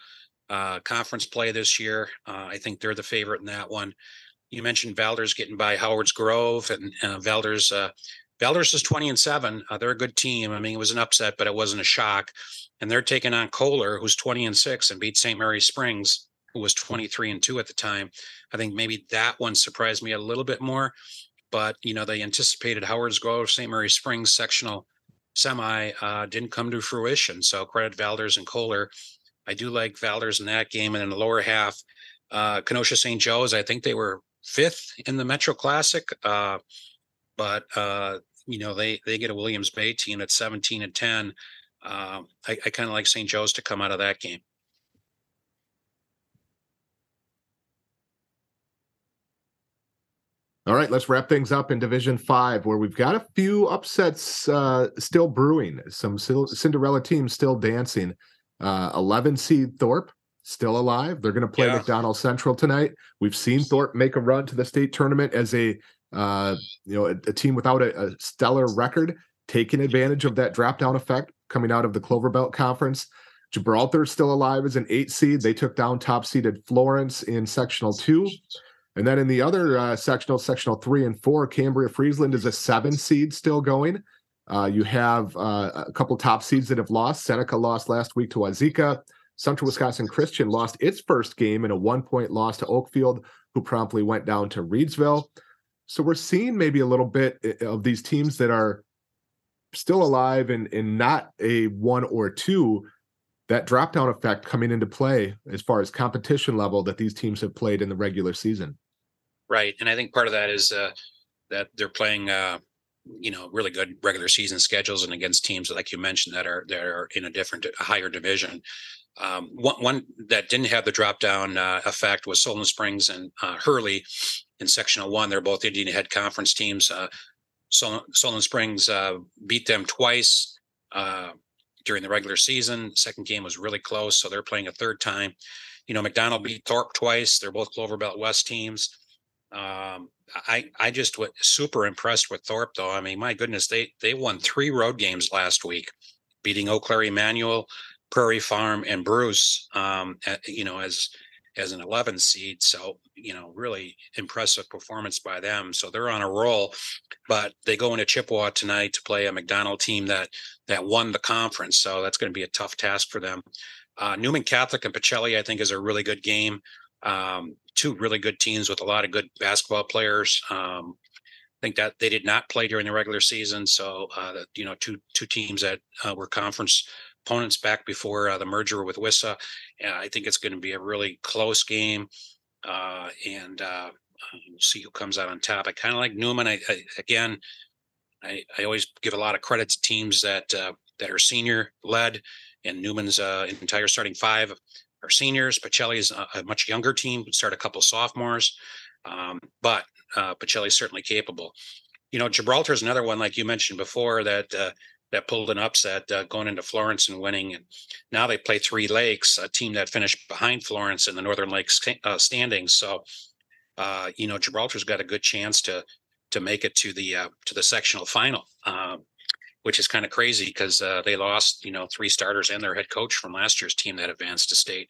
uh, Conference play this year. Uh, I think they're the favorite in that one. You mentioned Valders getting by Howard's Grove, and uh, Valders. Uh, Valders is twenty and seven. they're a good team. I mean, it was an upset, but it wasn't a shock. And they're taking on Kohler, who's twenty and six, and beat St. Mary's Springs was 23 and 2 at the time. I think maybe that one surprised me a little bit more. But, you know, they anticipated Howard's Grove, St. Mary Springs sectional semi uh, didn't come to fruition. So credit Valders and Kohler. I do like Valders in that game. And in the lower half, uh, Kenosha St. Joe's, I think they were fifth in the Metro Classic. Uh, but, uh, you know, they, they get a Williams Bay team at 17 and 10. Uh, I, I kind of like St. Joe's to come out of that game. All right, let's wrap things up in Division Five, where we've got a few upsets uh, still brewing. Some Cinderella teams still dancing. Uh, 11 seed Thorpe still alive. They're going to play yeah. McDonell Central tonight. We've seen Thorpe make a run to the state tournament as a uh, you know a, a team without a, a, stellar record, taking advantage of that drop down effect coming out of the Clover Belt Conference. Gibraltar still alive as an eight seed. They took down top seeded Florence in sectional two. And then in the other uh, sectional, sectional three and four, Cambria Friesland is a seven seed still going. Uh, you have uh, a couple top seeds that have lost. Seneca lost last week to Wauzeka. Central Wisconsin Christian lost its first game in a one point loss to Oakfield, who promptly went down to Reedsville. So we're seeing maybe a little bit eh, of these teams that are still alive and, and not a one or two, that drop down effect coming into play as far as competition level that these teams have played in the regular season. Right, and I think part of that is uh, that they're playing, uh, you know, really good regular season schedules and against teams like you mentioned that are that are in a different, a higher division. Um, one, one that didn't have the drop down uh, effect was Solon Springs and uh, Hurley in Sectional One. They're both Indian Head Conference teams. Uh, Solon, Solon Springs uh, beat them twice during the regular season. Second game was really close, so they're playing a third time. You know, McDonell beat Thorpe twice. They're both Clover Belt West teams. Um, I I just was super impressed with Thorpe though. I mean, my goodness, they they won three road games last week, beating Eau Claire Immanuel, Prairie Farm, and Bruce. Um, at, you know, as as an 11 seed. So, you know, really impressive performance by them. So they're on a roll, but they go into Chippewa tonight to play a McDonell team that that won the conference. So that's going to be a tough task for them. Uh, Newman Catholic and Pacelli, I think, is a really good game. Um, two really good teams with a lot of good basketball players. Um, I think that they did not play during the regular season, so uh, you know, two two teams that uh, were conference opponents back before uh, the merger with WISA. I think it's going to be a really close game, uh, and uh, we'll see who comes out on top. I kind of like Newman. I, I again, I, I, always give a lot of credit to teams that uh, that are senior led, and Newman's entire starting five are seniors. Pacelli's a, a much younger team, would start a couple sophomores, um, but uh, Pacelli's certainly capable. You know, Gibraltar is another one, like you mentioned before, that uh, that pulled an upset uh, going into Florence and winning. And now they play Three Lakes, a team that finished behind Florence in the Northern Lakes uh, standings. So, uh, you know, Gibraltar's got a good chance to to make it to the uh, to the sectional final, um, which is kind of crazy because uh, they lost, you know, three starters and their head coach from last year's team that advanced to state.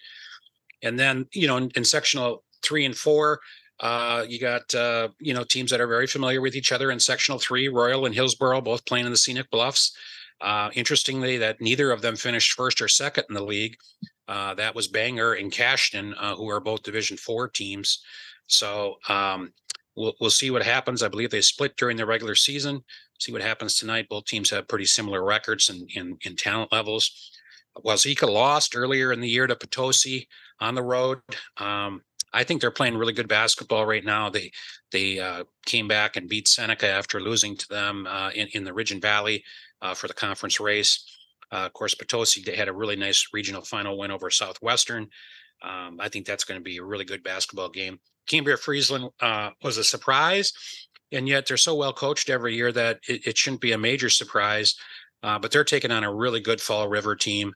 And then, you know, in, in sectional three and four, uh, you got uh, you know teams that are very familiar with each other in sectional three, Royal and Hillsboro, both playing in the Scenic Bluffs. Uh, interestingly, that neither of them finished first or second in the league. Uh, that was Bangor and Cashton, uh, who are both Division Four teams. So um, we'll we'll see what happens. I believe they split during the regular season. See what happens tonight. Both teams have pretty similar records and in, in, in, talent levels. Wauzeka lost earlier in the year to Potosi on the road. Um, I think they're playing really good basketball right now. They they uh, came back and beat Seneca after losing to them uh, in in the Ridge and Valley uh, for the conference race. Uh, of course, Potosi they had a really nice regional final win over Southwestern. Um, I think that's going to be a really good basketball game. Cambria Friesland uh, was a surprise, and yet they're so well coached every year that it, it shouldn't be a major surprise. Uh, but they're taking on a really good Fall River team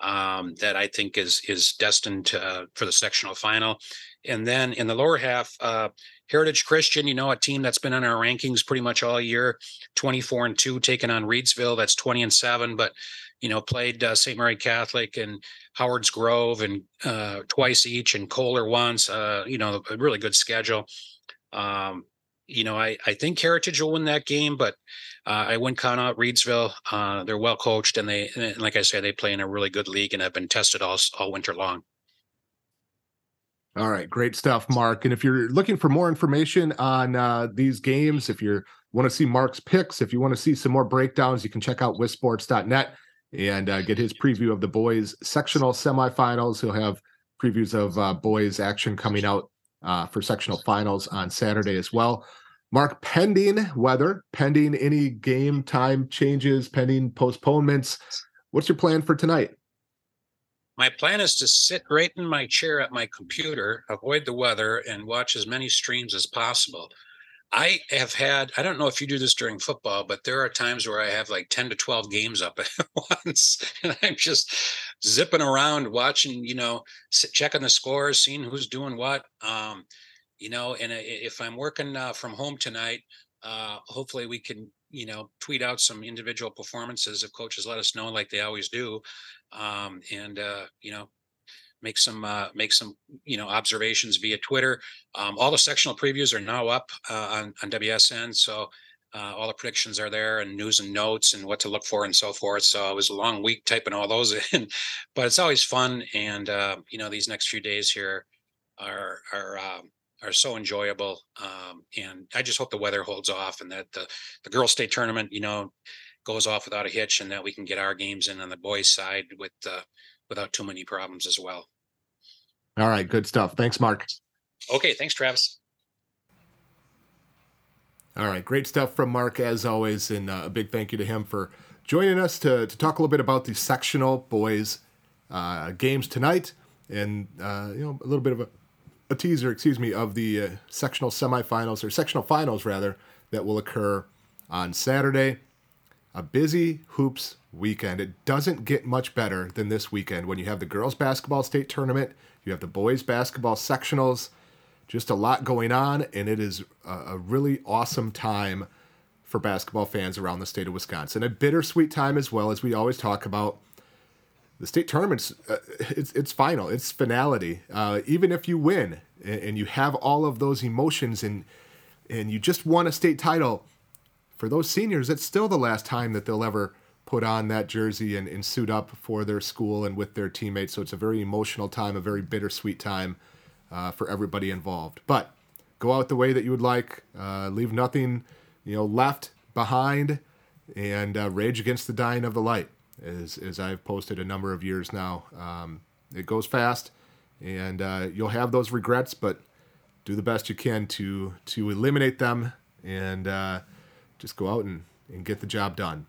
um, that I think is is destined to, for the sectional final. And then in the lower half, uh, Heritage Christian, you know, a team that's been on our rankings pretty much all year, 24 and 2, taking on Reedsville, that's 20 and 7, but, you know, played uh, St. Mary Catholic and Howard's Grove and uh, twice each and Kohler once, uh, you know, a really good schedule. Um, you know, I, I think Heritage will win that game, but uh, I wouldn't count out Reedsville. Uh, they're well coached and they, and like I said, they play in a really good league and have been tested all, all winter long. All right, great stuff, Mark. And if you're looking for more information on uh, these games, if you want to see Mark's picks, if you want to see some more breakdowns, you can check out wissports.net and uh, get his preview of the boys sectional semifinals. He'll have previews of uh, boys action coming out uh, for sectional finals on Saturday as well. Mark, pending weather, pending any game time changes, pending postponements, what's your plan for tonight? My plan is to sit right in my chair at my computer, avoid the weather, and watch as many streams as possible. I have had, I don't know if you do this during football, but there are times where I have like 10 to 12 games up at once. And I'm just zipping around watching, you know, checking the scores, seeing who's doing what. Um, you know, and if I'm working uh, from home tonight, uh, hopefully we can, you know, tweet out some individual performances if coaches let us know, like they always do um, and uh, you know make some uh, make some you know observations via Twitter. Um, all the sectional previews are now up uh, on on WSN, so uh, all the predictions are there and news and notes and what to look for and so forth. So it was a long week typing all those in, but it's always fun. And uh, you know these next few days here are are um, are so enjoyable. Um, and I just hope the weather holds off and that the the girls' state tournament, you know, goes off without a hitch and that we can get our games in on the boys side with uh, without too many problems as well. All right, good stuff. Thanks, Mark. Okay, thanks, Travis. All right, great stuff from Mark as always, and uh, a big thank you to him for joining us to, to talk a little bit about the sectional boys uh, games tonight, and uh, you know a little bit of a, a teaser, excuse me, of the uh, sectional semifinals or sectional finals rather that will occur on Saturday a busy hoops weekend. It doesn't get much better than this weekend when you have the girls basketball state tournament, you have the boys basketball sectionals, just a lot going on, and it is a, really awesome time for basketball fans around the state of Wisconsin. A bittersweet time as well, as we always talk about. The state tournament's uh, it's it's final, it's finality. Uh, even if you win and, and you have all of those emotions and and you just won a state title, for those seniors, it's still the last time that they'll ever put on that jersey and, and suit up for their school and with their teammates. So it's a very emotional time, a very bittersweet time uh, for everybody involved. But go out the way that you would like, uh, leave nothing, you know, left behind, and uh, rage against the dying of the light. As, as I've posted a number of years now, um, it goes fast, and uh, you'll have those regrets, but do the best you can to to eliminate them and uh, just go out and, and get the job done.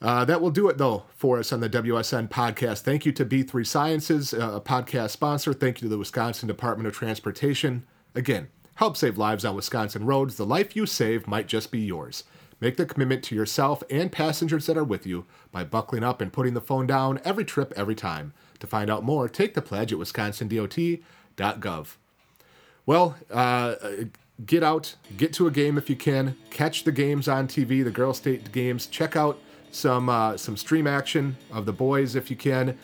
Uh, that will do it, though, for us on the WSN podcast. Thank you to B3 Sciences, uh, a podcast sponsor. Thank you to the Wisconsin Department of Transportation. Again, help save lives on Wisconsin roads. The life you save might just be yours. Make the commitment to yourself and passengers that are with you by buckling up and putting the phone down every trip, every time. To find out more, take the pledge at wisconsindot.gov. Well, uh, get out, get to a game if you can, catch the games on TV, the Girl State games, check out some uh, some stream action of the boys if you can,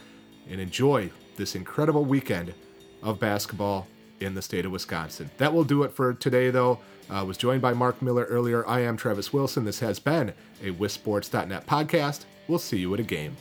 and enjoy this incredible weekend of basketball in the state of Wisconsin. That will do it for today, though. I uh, was joined by Mark Miller earlier. I am Travis Wilson. This has been a WisSports.net podcast. We'll see you at a game.